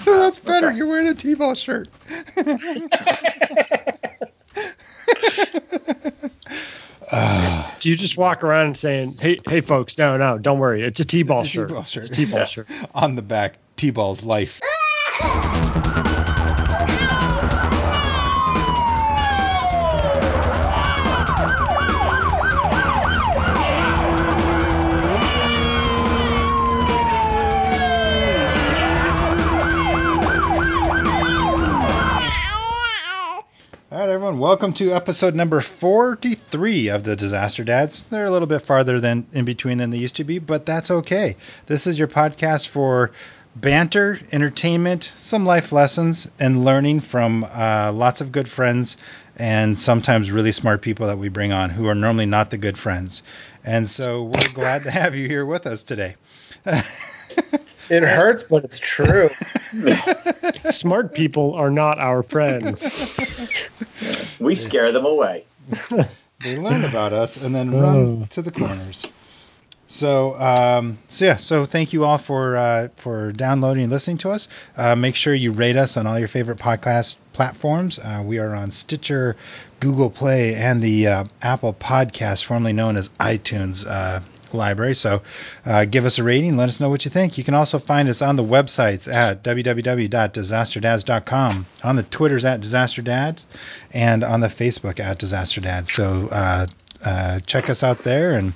So that's better. Okay. You're wearing a T-ball shirt. Uh, Do you just walk around saying, "Hey, hey, folks, no, no, don't worry, it's a T-ball it's a shirt. T-ball shirt. It's a T-ball yeah. shirt on the back. T-ball's life." welcome to episode number 43 of the Disaster Dads. They're a little bit farther than in between than they used to be, but that's okay. This is your podcast for banter, entertainment, some life lessons, and learning from uh, lots of good friends and sometimes really smart people that we bring on who are normally not the good friends. And so we're glad to have you here with us today. It hurts, but it's true. Smart people are not our friends. we scare them away. they learn about us and then run oh. to the corners. So, um, so yeah. So, thank you all for uh, for downloading and listening to us. Uh, make sure you rate us on all your favorite podcast platforms. Uh, we are on Stitcher, Google Play, and the uh, Apple Podcast, formerly known as iTunes. Library. So uh, give us a rating. Let us know what you think. You can also find us on the websites at www.disasterdads.com, on the Twitters at disasterdads, and on the Facebook at disasterdads. So uh, uh, check us out there and.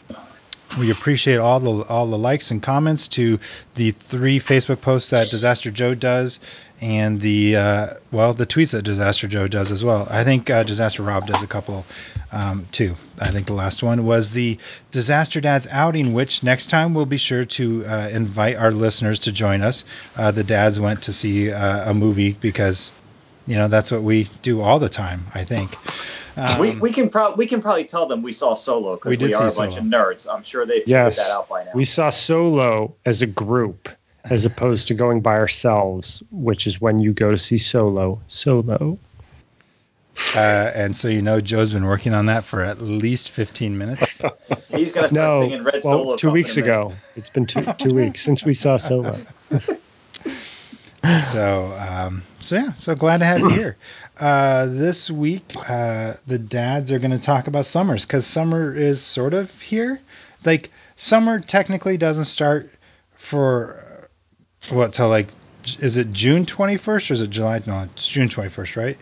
We appreciate all the all the likes and comments to the three Facebook posts that Disaster Joe does, and the uh, well the tweets that Disaster Joe does as well. I think uh, Disaster Rob does a couple um, too. I think the last one was the Disaster Dads outing, which next time we'll be sure to uh, invite our listeners to join us. Uh, the dads went to see uh, a movie because you know that's what we do all the time. I think. Um, we, we can probably we can probably tell them we saw Solo because we, we, are a bunch of nerds. I'm sure they figured yes, that out by now. We saw Solo as a group as opposed to going by ourselves, which is when you go to see Solo. Solo. Uh, and so you know Joe's been working on that for at least 15 minutes. He's going to start no, singing Red well, Solo. Two weeks ago. It's been two, two weeks since we saw Solo. so, um, so yeah, so glad to have you here. Uh, this week, uh, the dads are going to talk about summers because summer is sort of here. Like, summer technically doesn't start for what till like is it June 21st or is it July? No, it's June 21st, right?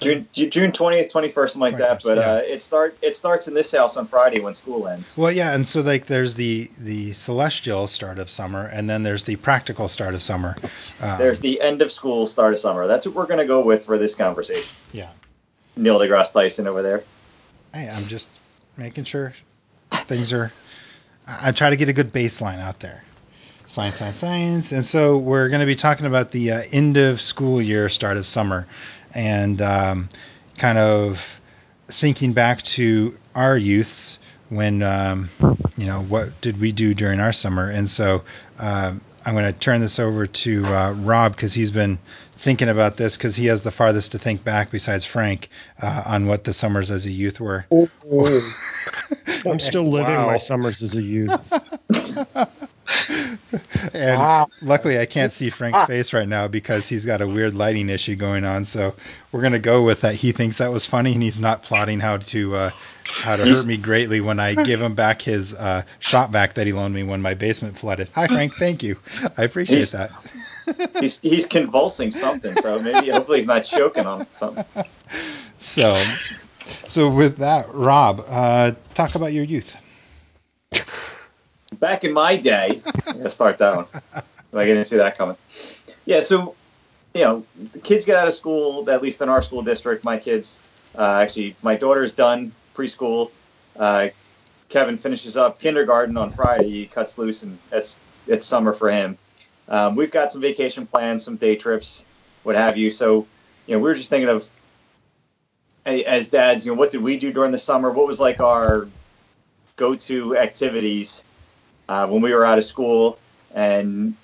June June 20th, 21st, something like 21st, that. But yeah. uh, it start it starts in this house on Friday when school ends. Well, yeah, and so like there's the the celestial start of summer, and then there's the practical start of summer. Um, there's the end of school start of summer. That's what we're gonna go with for this conversation. Yeah. Neil deGrasse Tyson over there. Hey, I'm just making sure things are. I try to get a good baseline out there science, science, science. And so we're going to be talking about the uh, end of school year, start of summer, and um, kind of thinking back to our youths when, um, you know, what did we do during our summer? And so uh, I'm going to turn this over to uh, Rob because he's been thinking about this because he has the farthest to think back besides Frank uh, on what the summers as a youth were. I'm still living wow. my summers as a youth. and wow. luckily, I can't see Frank's ah. face right now because he's got a weird lighting issue going on. So we're gonna go with that. He thinks that was funny, and he's not plotting how to uh, how to hurt me greatly when I give him back his uh, shop vac that he loaned me when my basement flooded. Hi, Frank. Thank you. I appreciate he's, that. he's he's convulsing something, so maybe hopefully he's not choking on something. So, so with that, Rob, uh, talk about your youth back in my day, I'm start that one. I didn't see that coming. Yeah, so you know, the kids get out of school. At least in our school district, my kids. Uh, actually, my daughter's done preschool. Uh, Kevin finishes up kindergarten on Friday. He cuts loose, and it's it's summer for him. Um, we've got some vacation plans, some day trips, what have you. So, you know, we were just thinking of as dads, you know, what did we do during the summer? What was like our go-to activities uh, when we were out of school, and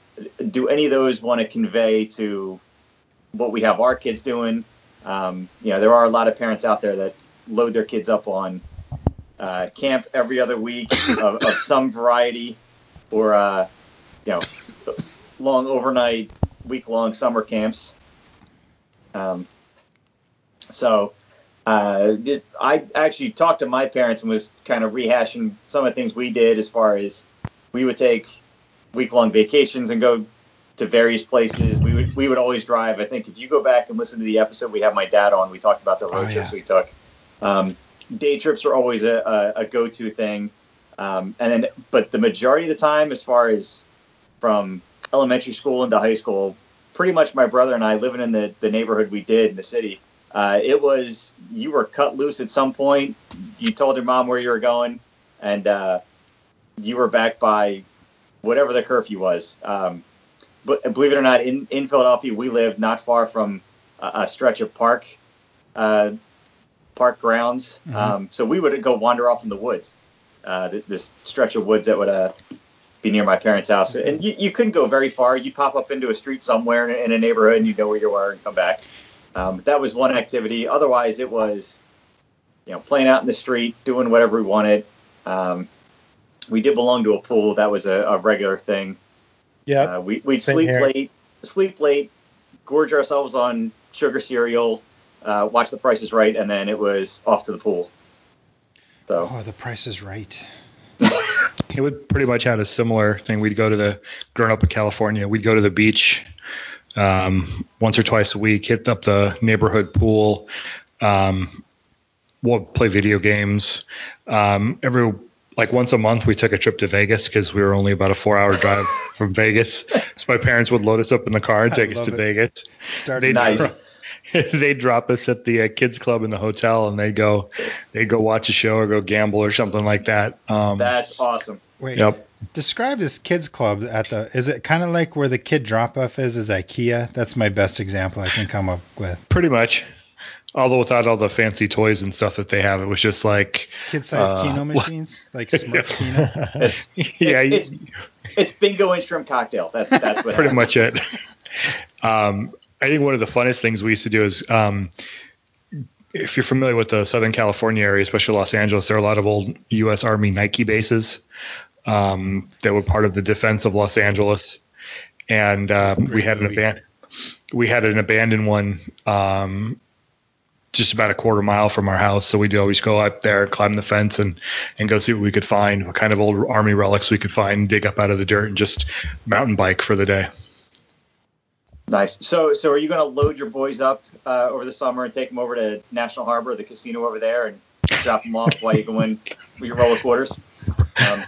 do any of those want to convey to what we have our kids doing? Um, you know, there are a lot of parents out there that load their kids up on uh, camp every other week of, of some variety, or uh, you know, long overnight week long summer camps. Um, so uh, I actually talked to my parents and was kind of rehashing some of the things we did as far as we would take week long vacations and go to various places. We would we would always drive. I think if you go back and listen to the episode we have my dad on, we talked about the road Oh, trips yeah. we took. Um, day trips are always a, a, a go to thing, um, and then but the majority of the time, as far as from elementary school into high school, pretty much my brother and I living in the the neighborhood we did in the city. Uh, it was you were cut loose at some point. You told your mom where you were going, and uh, you were back by whatever the curfew was. Um, but believe it or not, in, in Philadelphia, we live not far from a, a stretch of park, uh, park grounds. Mhm. Um, so we would go wander off in the woods, uh, th- this stretch of woods that would uh, be near my parents' house. And you, you couldn't go very far. You'd pop up into a street somewhere in, a- in a neighborhood, and you know where you were, and come back. Um, that was one activity. Otherwise, it was, you know, playing out in the street, doing whatever we wanted. Um, we did belong to a pool. That was a, a regular thing. Yeah. Uh, we, we'd Same sleep here. late, sleep late, gorge ourselves on sugar cereal, uh, watch The Price is Right, and then it was off to the pool. So Oh, the price is right. It would pretty much had a similar thing. We'd go to the growing up in California. We'd go to the beach um, once or twice a week, hit up the neighborhood pool. Um, we'll play video games. Um, every like once a month, we took a trip to Vegas because we were only about a four-hour drive from Vegas. So my parents would load us up in the car and take us to it. Vegas. Started They'd Nice. dro- they'd drop us at the uh, kids club in the hotel, and they'd go they'd go watch a show or go gamble or something like that. Um, that's awesome. Wait, Yep. describe this kids club at the. Is it kind of like where the kid drop off is? Is IKEA? That's my best example I can come up with. Pretty much. Although without all the fancy toys and stuff that they have, it was just like, Kid sized Uh, Keno machines, like Smurf Keno. It's, yeah, it's, it's, it's bingo and shrimp cocktail. That's that's what pretty happened. much it. Um, I think one of the funnest things we used to do is, um, if you're familiar with the Southern California area, especially Los Angeles, there are a lot of old U.S. Army Nike bases um, that were part of the defense of Los Angeles, and um, we had an movie. abandoned we had an abandoned one um, just about a quarter mile from our house. So we'd always go up there, climb the fence, and and go see what we could find, what kind of old army relics we could find, dig up out of the dirt, and just mountain bike for the day. Nice. So so are you going to load your boys up uh, over the summer and take them over to National Harbor, the casino over there, and drop them off while you go in with your roller quarters? Um,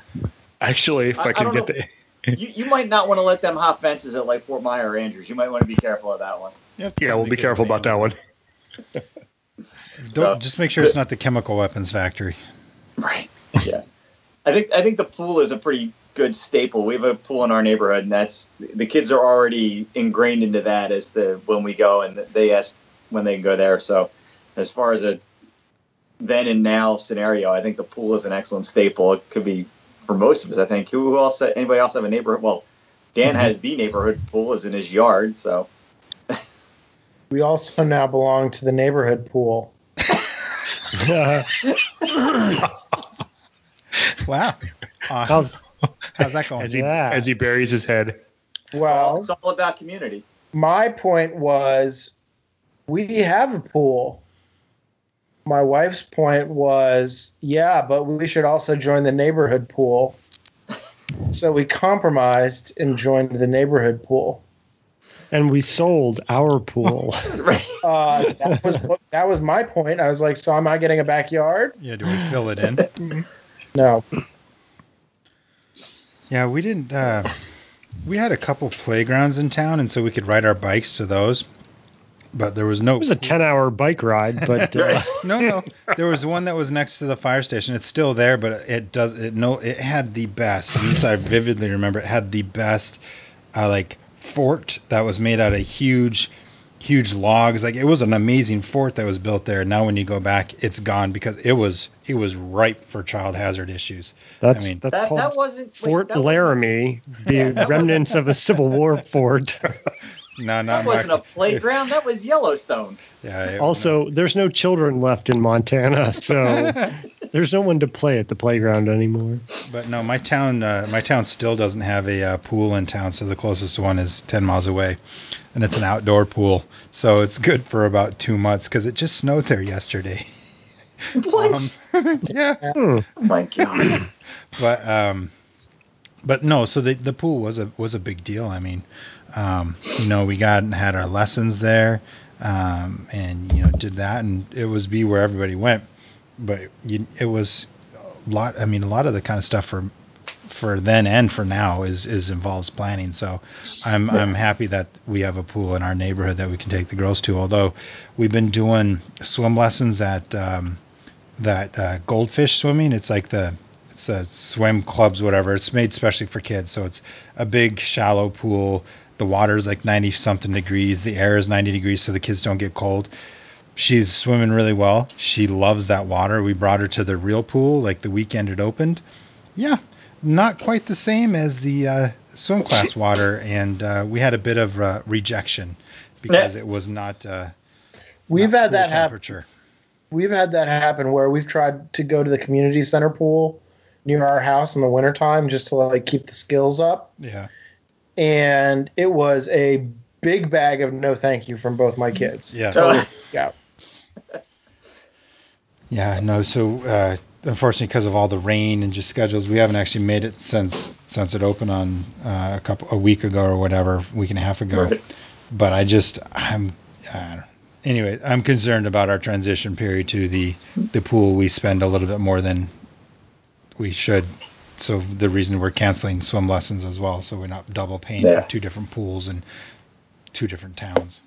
Actually, if I- I, I get know. the you, you might not want to let them hop fences at like Fort Myer or Andrews. You might want to be careful of that one. yeah, we'll be careful about that one. Don't just make sure it's not the chemical weapons factory. Right. Yeah. I think I think the pool is a pretty good staple. We have a pool in our neighborhood, and that's the kids are already ingrained into that as the when we go and they ask when they can go there. So, as far as a then and now scenario, I think the pool is an excellent staple. It could be for most of us. I think who else? Anybody else have a neighborhood? Well, Dan mm-hmm. has the neighborhood pool is in his yard, so We also now belong to the neighborhood pool. Wow, awesome. How's, How's that going? As he Yeah. as he buries his head. Well, it's all about community. my point was we have a pool. My wife's point was, yeah, but we should also join the neighborhood pool. So we compromised and joined the neighborhood pool. And we sold our pool. Right. Uh, that was that was my point. I was like, so am I getting a backyard? Yeah, do we fill it in? No. Yeah, we didn't. Uh, we had a couple playgrounds in town, and so we could ride our bikes to those. But there was no. It was a 10 hour bike ride, but uh, no, no. There was one that was next to the fire station. It's still there, but it does. It no. It had the best. At least I vividly remember. It had the best, uh, like fort that was made out of huge, huge logs. Like it was an amazing fort that was built there. Now when you go back, it's gone because it was it was ripe for child hazard issues. that's, I mean- that's That, called that wasn't wait, Fort that wasn't- Laramie, the that remnants of a Civil War fort. No, not That wasn't a playground. That was Yellowstone. Yeah. it- also, there's no children left in Montana, so there's no one to play at the playground anymore. But no, my town, uh, my town still doesn't have a uh, pool in town, so the closest one is ten miles away, and it's an outdoor pool, so it's good for about two months because it just snowed there yesterday. What? yeah, Hmm. oh my god. but um, but no, so the the pool was a was a big deal. I mean, um, you know, we got and had our lessons there, um, and you know, did that, and it was be where everybody went. But you, it was a lot. I mean, a lot of the kind of stuff for for then and for now is is involves planning. So I'm I'm happy that we have a pool in our neighborhood that we can take the girls to. Although we've been doing swim lessons at um, that uh, goldfish swimming. It's like the it's a swim clubs, whatever. It's made especially for kids, so it's a big shallow pool. The water's like ninety something degrees. The air is ninety degrees, so the kids don't get cold. She's swimming really well. She loves that water. We brought her to the real pool like the weekend it opened. Yeah, not quite the same as the uh, swim class water, and uh, we had a bit of uh, rejection because it was not. Uh, We've not had that happen. temperature. We've had that happen where we've tried to go to the community center pool near our house in the wintertime just to like keep the skills up. Yeah. And it was a big bag of no thank you from both my kids. Yeah. Uh, Yeah. Yeah, no. So uh, unfortunately, because of all the rain and just schedules, we haven't actually made it since since it opened on uh, a couple a week ago or whatever, week and a half ago. Right. But I just I'm uh, anyway. I'm concerned about our transition period to the the pool. We spend a little bit more than we should. So the reason we're canceling swim lessons as well, so we're not double paying Yeah. for two different pools in two different towns.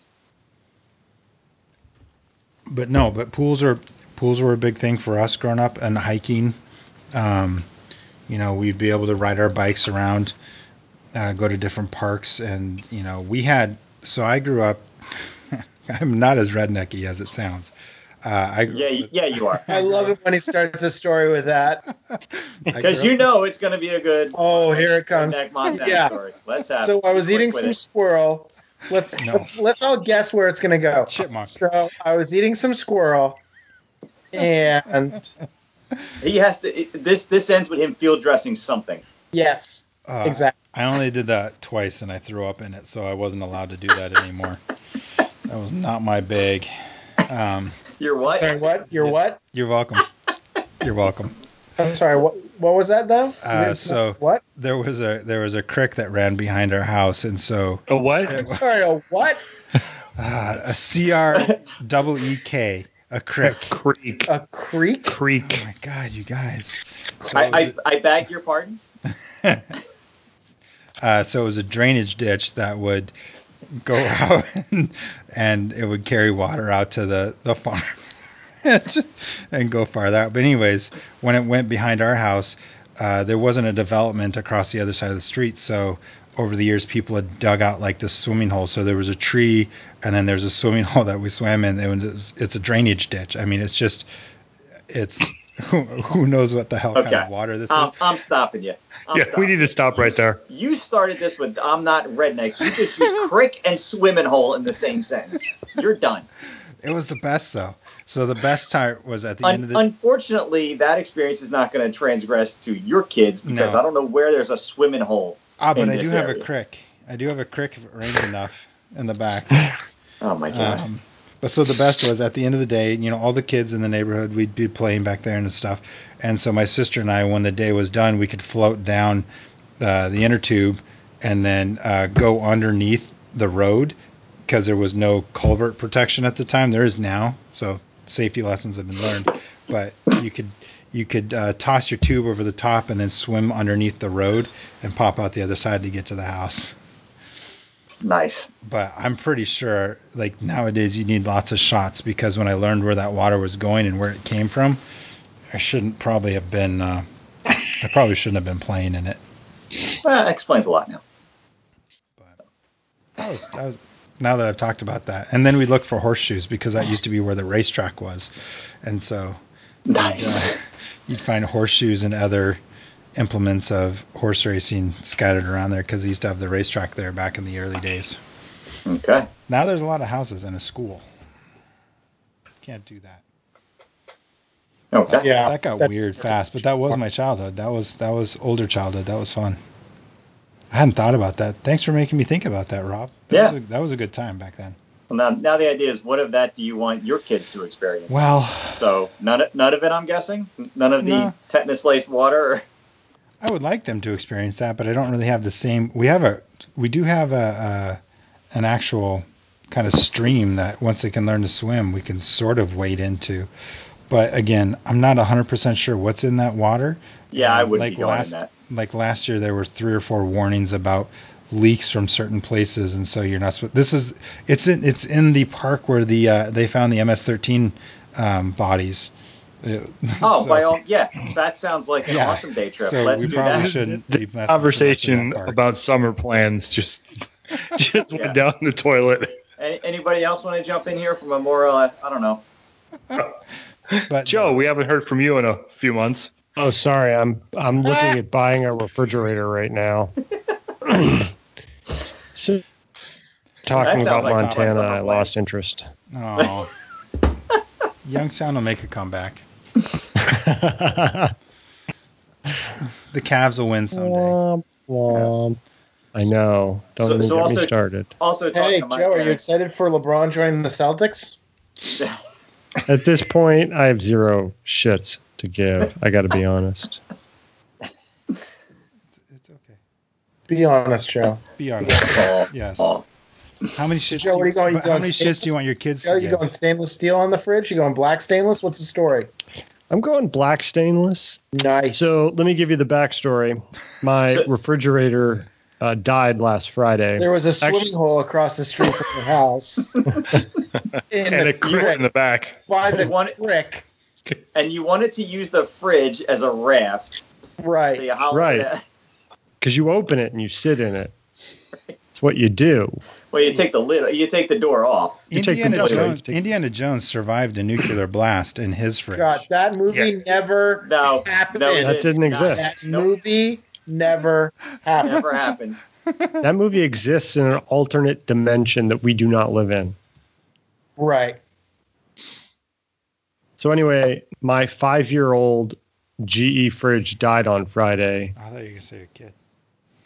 But no, but pools are pools were a big thing for us growing up and hiking. Um, you know, we'd be able to ride our bikes around, uh, go to different parks, and you know, we had. So I grew up. I'm not as rednecky as it sounds. Uh, I yeah, up y- with- yeah, you are. I love it when he starts a story with that. Because you know it's going to be a good Oh, here it comes. Montana Yeah. story. Let's have So it. I was Be eating some with squirrel. Let's, No. let's let's all guess where it's gonna go. Chipmunk. So I was eating some squirrel, and. He has to. It, this this ends with him field dressing something. yes, uh, exactly. I only did that twice, and I threw up in it, so I wasn't allowed to do that anymore. That was not my bag. Um, You're what? Sorry, what? You're Yeah. what? you're welcome. You're welcome. I'm sorry. What? What was that though? Uh, so- what? There was a there was a creek that ran behind our house, and so A what? I'm sorry. A what? uh, a C R double E K, a creek. A creek. A creek? Oh Creek. my god, you guys! So, I, I I beg your pardon. uh, so it was a drainage ditch that would go out and, and it would carry water out to the the farm and go farther out. But anyways, when it went behind our house, uh, there wasn't a development across the other side of the street, so over the years people had dug out like this swimming hole. So there was a tree and then there's a swimming hole that we swam in. It was, it's a drainage ditch. I mean it's just it's who, who knows what the hell kind of water this I'm, is I'm stopping you. I'm Yeah, we need to stop right there. You started this with I'm not redneck. You just used crick and swimming hole in the same sentence. You're done. it was the best though so the best time was at the Un- end of the unfortunately, that experience is not going to transgress to your kids because No. I don't know where there's a swimming hole. ah but in i this do have area. a crick i do have a crick if it rains enough in the back Oh my god. Um, but so the best was at the end of the day, you know, all the kids in the neighborhood, we'd be playing back there and stuff. And so my sister and I, when the day was done, we could float down uh, the inner tube and then uh, go underneath the road because there was no culvert protection at the time. There is now, so safety lessons have been learned. But you could you could uh, toss your tube over the top and then swim underneath the road and pop out the other side to get to the house nice. but I'm pretty sure like nowadays you need lots of shots because when I learned where that water was going and where it came from, I shouldn't probably have been. Uh, I probably shouldn't have been playing in it. That explains a lot now. That was, that was now that I've talked about that, and then we look for horseshoes because that used to be where the racetrack was, and so Nice. uh, you'd find horseshoes and other implements of horse racing scattered around there because they used to have the racetrack there back in the early days. Okay. Now there's a lot of houses and a school. Can't do that. Okay. Yeah. that got that- weird fast, but that was my childhood. That was that was older childhood. That was fun. I hadn't thought about that. Thanks for making me think about that, Rob. That Yeah. was a, that was a good time back then. Well, now, now the idea is, what of that do you want your kids to experience? Well, so none, of- none of it, I'm guessing. None of the No. tetanus-laced water. I would like them to experience that, but I don't really have the same. We have a, we do have a, a an actual kind of stream that once they can learn to swim, we can sort of wade into. But again, I'm not 100% sure what's in that water. Yeah, I wouldn't like be going last, in that. Like last year, there were three or four warnings about leaks from certain places, and so you're not. supposed This is it's in it's in the park where the uh, they found the MS-13 um, bodies. Uh, Oh, so- by all, yeah, that sounds like an Yeah. awesome day trip. So Let's we do probably that. shouldn't The be messing too much in conversation that about summer plans just just Yeah. went down the toilet. Any, anybody else want to jump in here from a more, uh, I don't know. But Joe, we haven't heard from you in a few months. Oh, sorry. I'm I'm looking at buying a refrigerator right now. so, talking about like Montana, I lost interest. Oh. Youngstown will make a comeback. The Cavs will win someday. Womp, womp. I know. Don't So- even so get also- me started. Also, Hey, to my Joe, are you excited for LeBron joining the Celtics? At this point, I have zero shits to give. I got to be honest. It's, it's okay. Be honest, Joe. Be honest. Oh, Yes. How many shits? Joe, do what are you going- you how going many shits do you want your kids Joe, to you get? going stainless steel on the fridge? You going black stainless? What's the story? I'm going black stainless. Nice. So let me give you the backstory. My So- refrigerator uh, died last Friday. there was a swimming Actu- hole across the street from the house. And the a crick in the back. by the One- brick. And you wanted to use the fridge as a raft. So Right. you Right. Because you open it and you sit in it. It's what you do. Well, you take the lid, you take the door off. You take the Indiana Jones. take- Indiana Jones survived a nuclear blast in his fridge. God, that movie Yeah. never No, happened. no, That didn't Not- exist. that Nope, movie never happened. never happened. That movie exists in an alternate dimension that we do not live in. Right. So anyway, my five-year-old GE fridge died on Friday, I thought you were gonna say a kid.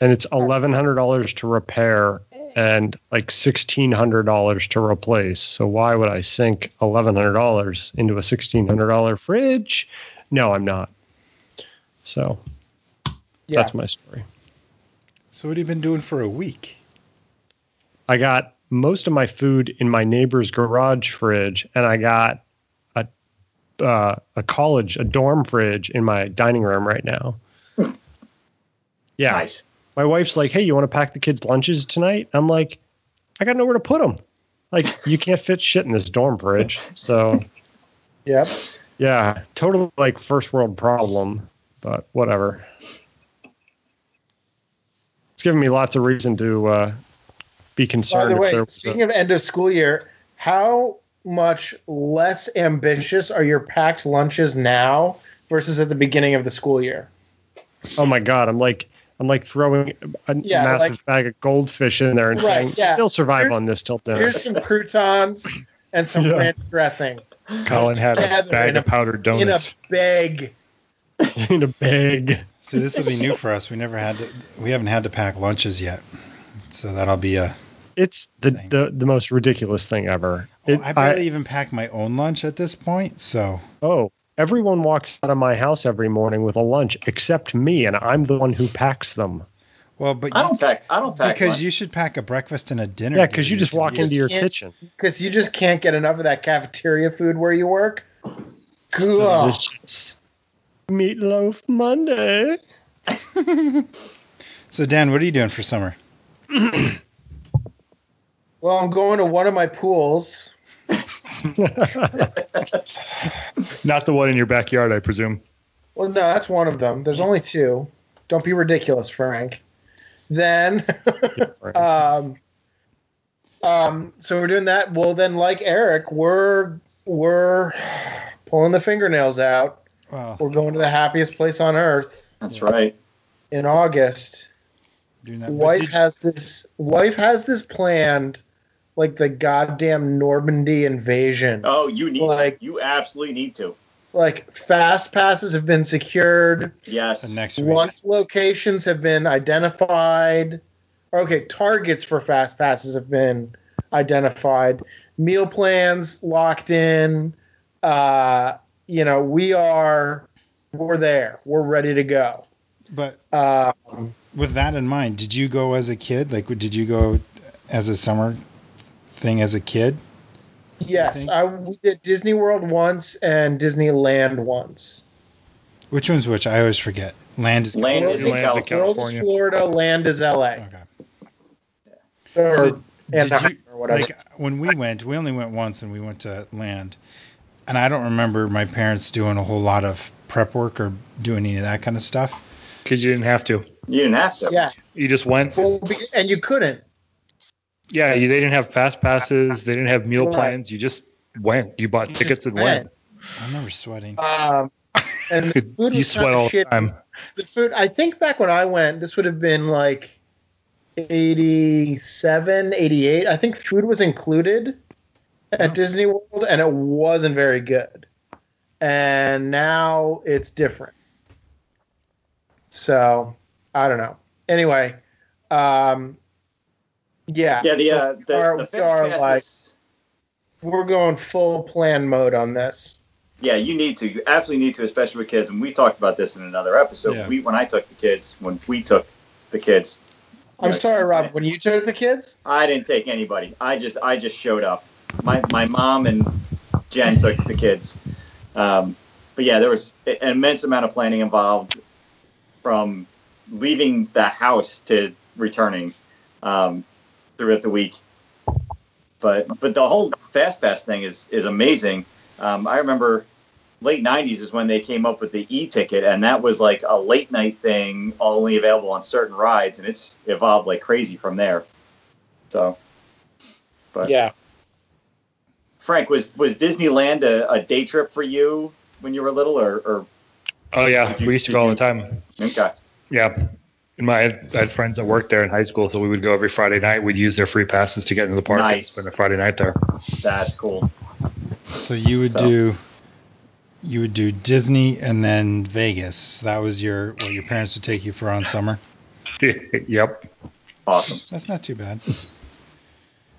And it's eleven hundred dollars to repair and like sixteen hundred dollars to replace. So why would I sink eleven hundred dollars into a sixteen hundred dollar fridge? No, I'm not. So Yeah. that's my story. So what have you been doing for a week? I got most of my food in my neighbor's garage fridge, and I got a uh, a college a dorm fridge in my dining room right now. Yeah, Nice. My wife's like, "Hey, you want to pack the kids' lunches tonight?" I'm like, "I got nowhere to put them. Like, you can't fit shit in this dorm fridge." So, Yep. yeah, totally like first world problem, but whatever. It's giving me lots of reason to uh, be By concerned. the way, speaking of end of school year, how much less ambitious are your packed lunches now versus at the beginning of the school year? Oh my god, I'm like I'm like throwing a Yeah, massive like- bag of goldfish in there and Right, saying yeah. they'll survive Here- on this till dinner. Here's some croutons and some Yeah. ranch dressing Colin had a bag of powdered donuts in a bag. in a bag. So this will be new for us. We never had to. We haven't had to pack lunches yet. So that'll be a. It's the, Thing. the the most ridiculous thing ever. Oh, It- I barely even pack my own lunch at this point. So oh, everyone walks out of my house every morning with a lunch except me, and I'm the one who packs them. well, but I you, don't pack. I don't pack because lunch. you should pack a breakfast and a dinner. Yeah, because you just walk just into your kitchen. Because you just can't get enough of that cafeteria food where you work. Cool. Delicious. Meatloaf Monday. So Dan, what are you doing for summer? Well, I'm going to one of my pools. Not the one in your backyard, I presume. Well, no, that's one of them. There's only two. Don't be ridiculous, Frank. Then, um, um, so we're doing that. Well, then, like Eric, we're we're pulling the fingernails out. Well, We're going to the happiest place on earth That's right. in August. doing that. Wife did- has this. Wife has this planned, like the goddamn Normandy invasion. Oh, you need. Like- to. You absolutely need to. like fast passes have been secured. Yes. The next week. Lunch locations have been identified. Okay, targets for fast passes have been identified. Meal plans locked in. Uh, you know, we are we're there. We're ready to go. But Um, with that in mind, did you go as a kid? Like, did you go as a summer thing as a kid? yes, think? I we did Disney World once and Disneyland once. Which one's which? I always forget. Land is Land World is is in Land's California. World is Florida, land is LA. Okay. Or So, did you or whatever. like when we went? We only went once, and we went to land. And I don't remember my parents doing a whole lot of prep work or doing any of that kind of stuff. Because you didn't have to. You didn't have to. yeah, You just went. well, and you couldn't. Yeah, you, they didn't have fast passes. They didn't have meal Right. plans. You just went. You bought You tickets and went. I remember sweating. Um, and the food you was sweat kinda all the time. The food. I think back when I went, this would have been like 87, 88. I think food was included at Oh. Disney World, and it wasn't very good. And now it's different. So I don't know. Anyway, um, yeah, Yeah, the so uh, we the, are- the we are passes. like we're going full plan mode on this. Yeah, you need to. You absolutely need to, especially with kids. And we talked about this in another episode. Yeah. We when I took the kids, when we took the kids. I'm like, sorry, Rob. When you took the kids, I didn't take anybody. I just I just showed up. My my mom and Jen took the kids. Um, but yeah, there was an immense amount of planning involved from leaving the house to returning um, throughout the week. But but the whole fast pass thing is is amazing. Um, I remember late '90s is when they came up with the e-ticket, and that was like a late night thing, only available on certain rides, and it's evolved like crazy from there. So, but yeah. Frank, was was Disneyland a, a day trip for you when you were little, or, or Oh yeah, you- we used to did go all you- the time. okay? Yeah. And my, I had friends that worked there in high school, so we would go every Friday night. We'd use their free passes to get into the park and spend a Friday night there. That's cool. So you would So- do you would do Disney and then Vegas. That was your what your parents would take you for on summer. yep. Awesome. That's not too bad.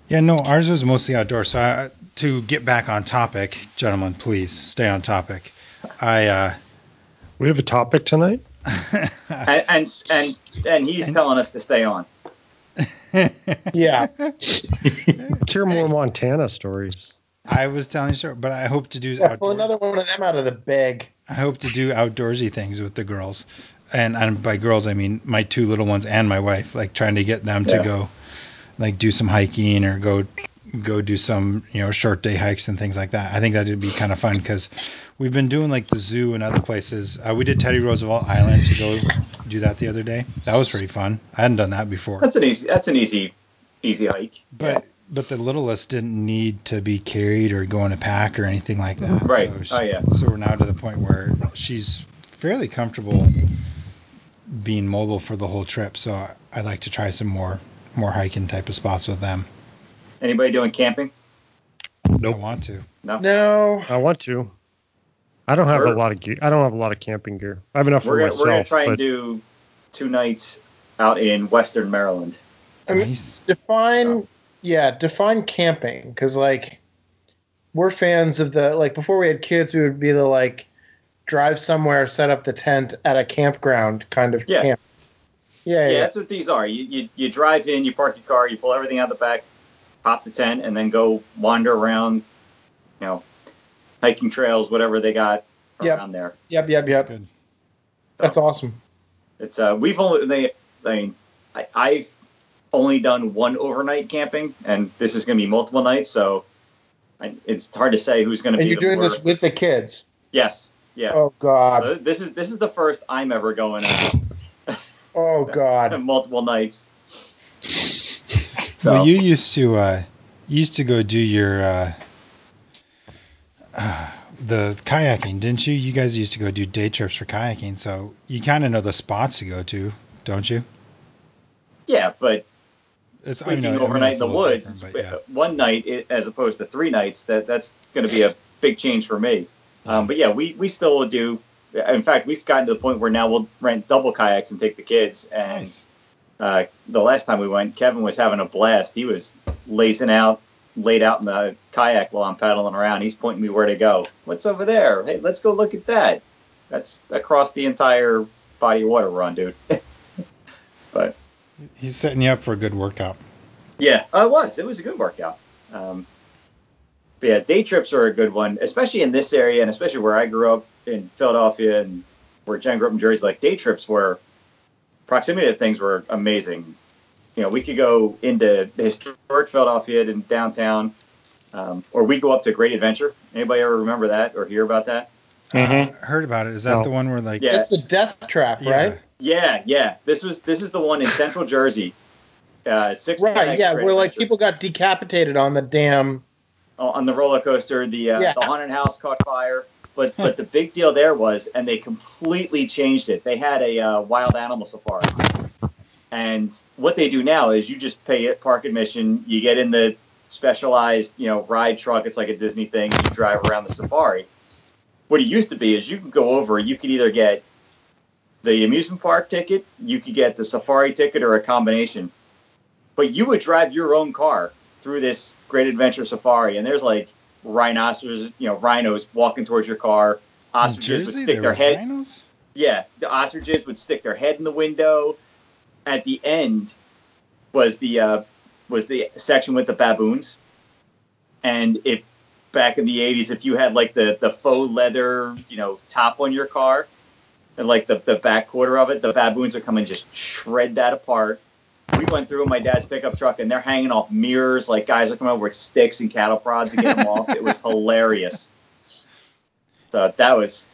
Yeah, no, ours was mostly outdoors. So I, to get back on topic, gentlemen, please stay on topic. I uh, We have a topic tonight. And and and, and he's telling us to stay on. Yeah. Let's hear more Montana stories. I was telling you, sir, but I hope to do Yeah, pull outdoors. another one of them out of the bag. I hope to do outdoorsy things with the girls, and and by girls I mean my two little ones and my wife. Like trying to get them to go, like do some hiking or go go do some you know short day hikes and things like that. I think that'd be kind of fun because we've been doing like the zoo and other places. Uh, we did Teddy Roosevelt Island to go do that the other day. That was pretty fun. I hadn't done that before. That's an easy. That's an easy, easy hike. But but the littlest didn't need to be carried or go in a pack or anything like that. Right. So, she- Oh, yeah. So we're now to the point where she's fairly comfortable being mobile for the whole trip. So I- I'd like to try some more more hiking type of spots with them. Anybody doing camping? I want to. No. No. I want to. I don't have We're- a lot of gear. I don't have a lot of camping gear. I have enough for gonna, myself. we're gonna try but and do two nights out in Western Maryland. I mean, Nice. define, yeah, define camping because like we're fans of the like before we had kids, we would be the like drive somewhere, set up the tent at a campground kind of Yeah. camp. Yeah, Yeah, yeah, that's what these are. You, you you drive in, you park your car, you pull everything out of the back, pop the tent, and then go wander around. You know, hiking trails, whatever they got Yep. around there. yep, yep, yep. That's good. That's awesome. It's uh, we've only they. I mean, I, I've only done one overnight camping, and this is going to be multiple nights, so I, it's hard to say who's going to be. And you're the doing more. this with the kids. Yes, yeah. Oh God. So this is this is the first I'm ever going out Oh God. multiple nights. So Well, you used to uh, you used to go do your uh, the kayaking, didn't you? You guys used to go do day trips for kayaking, so you kind of know the spots to go to, don't you? yeah, but It's I sleeping know- I mean, overnight in the woods, yeah. one night it, as opposed to three nights. That that's going to be a big change for me. Um, but yeah, we we still will do. In fact, we've gotten to the point where now we'll rent double kayaks and take the kids. And Nice. uh, the last time we went, Kevin was having a blast. He was lazing out, laid out in the kayak while I'm paddling around. He's pointing me where to go. What's over there? Hey, let's go look at that. That's across the entire body of water we're on, dude. but He's setting you up for a good workout. yeah, uh, it was. It was a good workout. Um, but yeah, day trips are a good one, especially in this area and especially where I grew up in Philadelphia and where Jen grew up in Jersey. Like day trips were proximity to things were amazing. You know, we could go into historic Philadelphia and downtown, um, or we go up to Great Adventure. Anybody ever remember that or hear about that? Mhm. Uh, heard about it. Is that No. the one where like Yeah. It's the death trap, Yeah. right? Yeah, yeah. This was this is the one in Central Jersey. Uh, six Right. Yeah, Great where like people got decapitated on the damn. on the roller coaster. The uh, Yeah. the haunted house caught fire, but but the big deal there was, and they completely changed it. They had a uh, wild animal safari, and what they do now is you just pay it park admission. You get in the specialized you know ride truck. It's like a Disney thing. You drive around the safari. What it used to be is you could go over. You could either get the amusement park ticket, you could get the safari ticket, or a combination. But you would drive your own car through this great adventure safari, and there's like rhinoceros, you know, rhinos walking towards your car. Ostriches would stick their head. rhinos. Yeah, the ostriches would stick their head in the window. At the end was the uh, was the section with the baboons, and if back in the '80s, if you had like the the faux leather, you know, top on your car, and like the the back quarter of it, the baboons would come and just shred that apart. We went through in my dad's pickup truck, and they're hanging off mirrors like guys are coming over with sticks and cattle prods to get them off. It was hilarious. So that was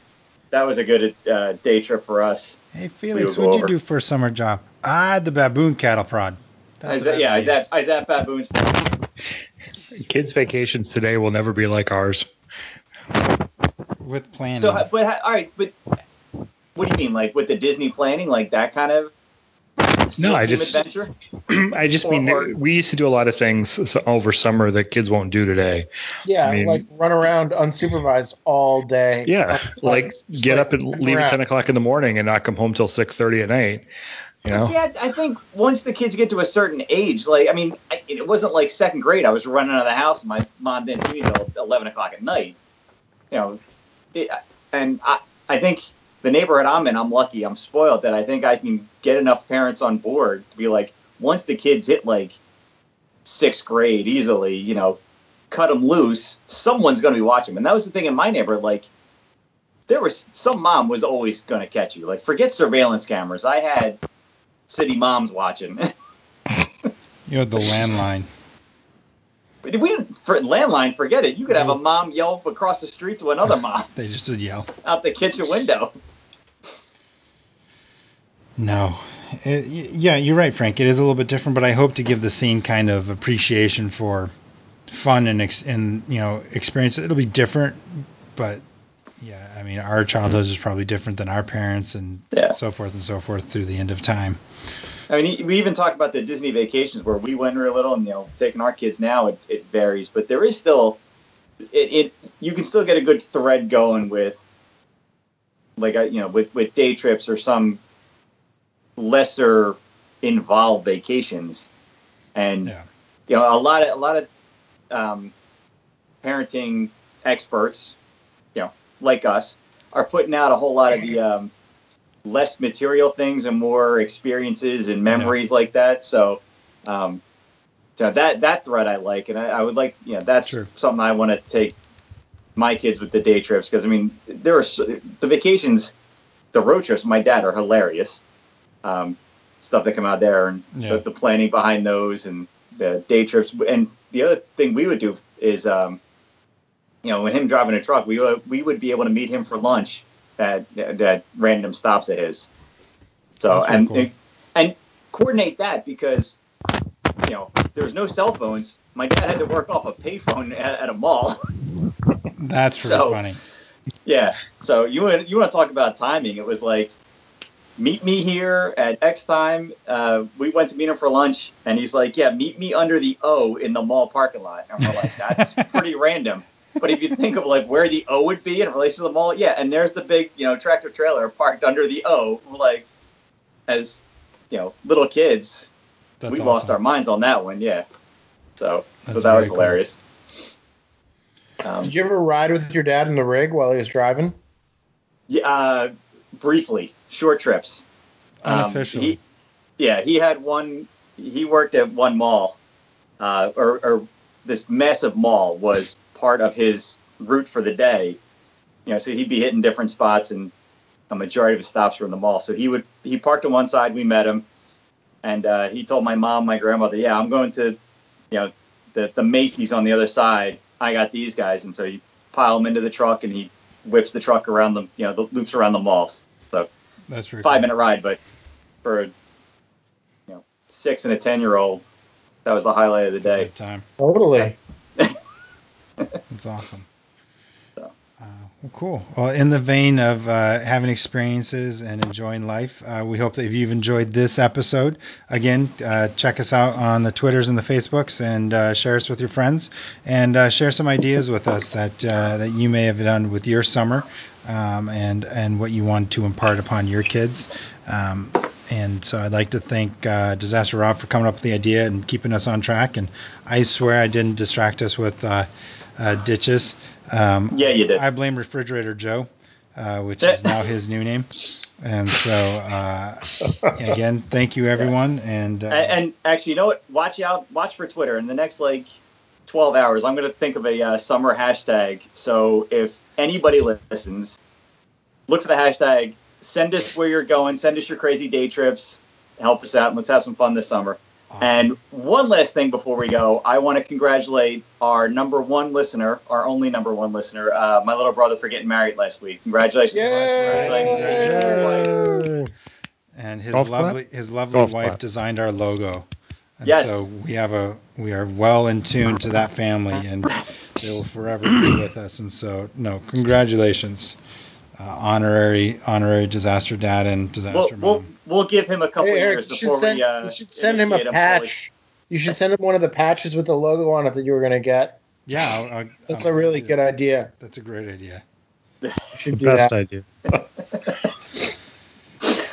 that was a good uh, day trip for us. Hey Felix, We what'd go you do for a summer job? I had the baboon cattle prod. I was what yeah, I was would at, I was at Baboon's. Kids' vacations today will never be like ours. with planning. So, but all right, but what do you mean, like with the Disney planning, like that kind of? No, I just- adventure. I just mean Or- or- we used to do a lot of things over summer that kids won't do today. Yeah, I mean- like run around unsupervised all day. Yeah, like just get like up and run leave at ten o'clock in the morning and not come home till six thirty at night. You know, See, I, I think once the kids get to a certain age, like I mean, I, it wasn't like second grade. I was running out of the house, and my mom didn't see me until eleven o'clock at night. You know, it, and I, I think the neighborhood I'm in, I'm lucky, I'm spoiled that I think I can get enough parents on board to be like, once the kids hit like sixth grade easily, you know, cut them loose. Someone's going to be watching, them. and that was the thing in my neighborhood. Like, there was some mom was always going to catch you. Like, forget surveillance cameras. I had city moms watching. you had the landline. we didn't for landline. Forget it. You could have a mom yell across the street to another mom They just would yell. out the kitchen window. No. Uh, it, yeah, you're right, Frank. It is a little bit different, but I hope to give the scene kind of appreciation for fun and ex- and you know experience. It'll be different, but yeah, I mean, our childhood mm-hmm. is probably different than our parents, and Yeah. so forth and so forth through the end of time. I mean, we even talked about the Disney vacations where we went real little, and you know, taking our kids now, it, it varies, but there is still, it, it you can still get a good thread going with, like, uh, you know, with with day trips or some lesser involved vacations, and Yeah. you know, a lot of a lot of um, parenting experts, you know, like us, are putting out a whole lot of the um, less material things and more experiences and memories like that. So, um, so that that thread I like, and I, I would like, you know, that's Sure. something I want to take my kids with the day trips because I mean, there are the vacations, the road trips. My dad are hilarious. Um, stuff that come out there and Yeah. the, the planning behind those and the day trips. And the other thing we would do is, um, you know, when him driving a truck, we would, we would be able to meet him for lunch at, at random stops of his. So and cool. and coordinate that because you know there's no cell phones. My dad had to work off a payphone at, at a mall. That's really So- funny. yeah. So you want you want to talk about timing? It was like meet me here at X time. Uh, we went to meet him for lunch, and he's like, "Yeah, meet me under the O in the mall parking lot." And we're like, "That's pretty random." But if you think of like where the O would be in relation to the mall, yeah, and there's the big, you know, tractor trailer parked under the O. Like, as you know, little kids, That's we awesome. lost our minds on that one. Yeah. So, That's so that was very cool. hilarious. Um, Did you ever ride with your dad in the rig while he was driving? yeah, uh, briefly, short trips. Um, Unofficially. he- yeah, he had one. He worked at one mall, uh, or, or this massive mall was part of his route for the day. You know, so he'd be hitting different spots, and a majority of his stops were in the mall. So he would he parked on one side. We met him, and uh, he told my mom, my grandmother, "Yeah, I'm going to, you know, the the Macy's on the other side. I got these guys." And so he pile them into the truck, and he whips the truck around the, you know, the loops around the malls. So That's very five cool. minute ride, but for a you know six and a ten year old, that was the highlight of the It's a day. good time. Totally. It's awesome. So. Uh, well, cool. Well, in the vein of uh, having experiences and enjoying life, uh, we hope that if you've enjoyed this episode, again, uh, check us out on the Twitters and the Facebooks, and uh, share us with your friends, and uh, share some ideas with us that that you may have done with your summer, um, and and what you want to impart upon your kids. Um, and so I'd like to thank uh, Disaster Rob for coming up with the idea and keeping us on track. And I swear I didn't distract us with uh, uh, ditches. Um, Yeah, you did. I blame Refrigerator Joe, uh, which is now his new name. And so, uh, again, thank you, everyone. And, uh, And, and actually, you know what? Watch out. Watch for Twitter. In the next like twelve hours, I'm going to think of a uh, summer hashtag. So if anybody listens, look for the hashtag. Send us where you're going. Send us your crazy day trips. Help us out, and let's have some fun this summer. Awesome. And one last thing before we go, I want to congratulate our number one listener, our only number one listener, uh, my little brother, for getting married last week. Congratulations! Congratulations to you and your wife. and his Golf clap? lovely his lovely Golf wife clap. designed our logo. And Yes. so we have a we are well in tune to that family, and they will forever be with us. And so, no, congratulations, uh, honorary honorary disaster dad and disaster We'll, mom. we'll, we'll give him a couple Hey, Eric, years you should before send, we uh, you should send him a initiate fully. patch. You should send him one of the patches with the logo on it that you were going to get. yeah, I'll, I'll, That's I'll a really good idea. That's a great idea. You should The do best that. idea.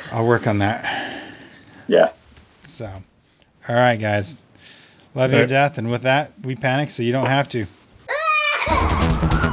I'll work on that. Yeah. So, all right, guys, love you to death, and with that, we panic so you don't have to.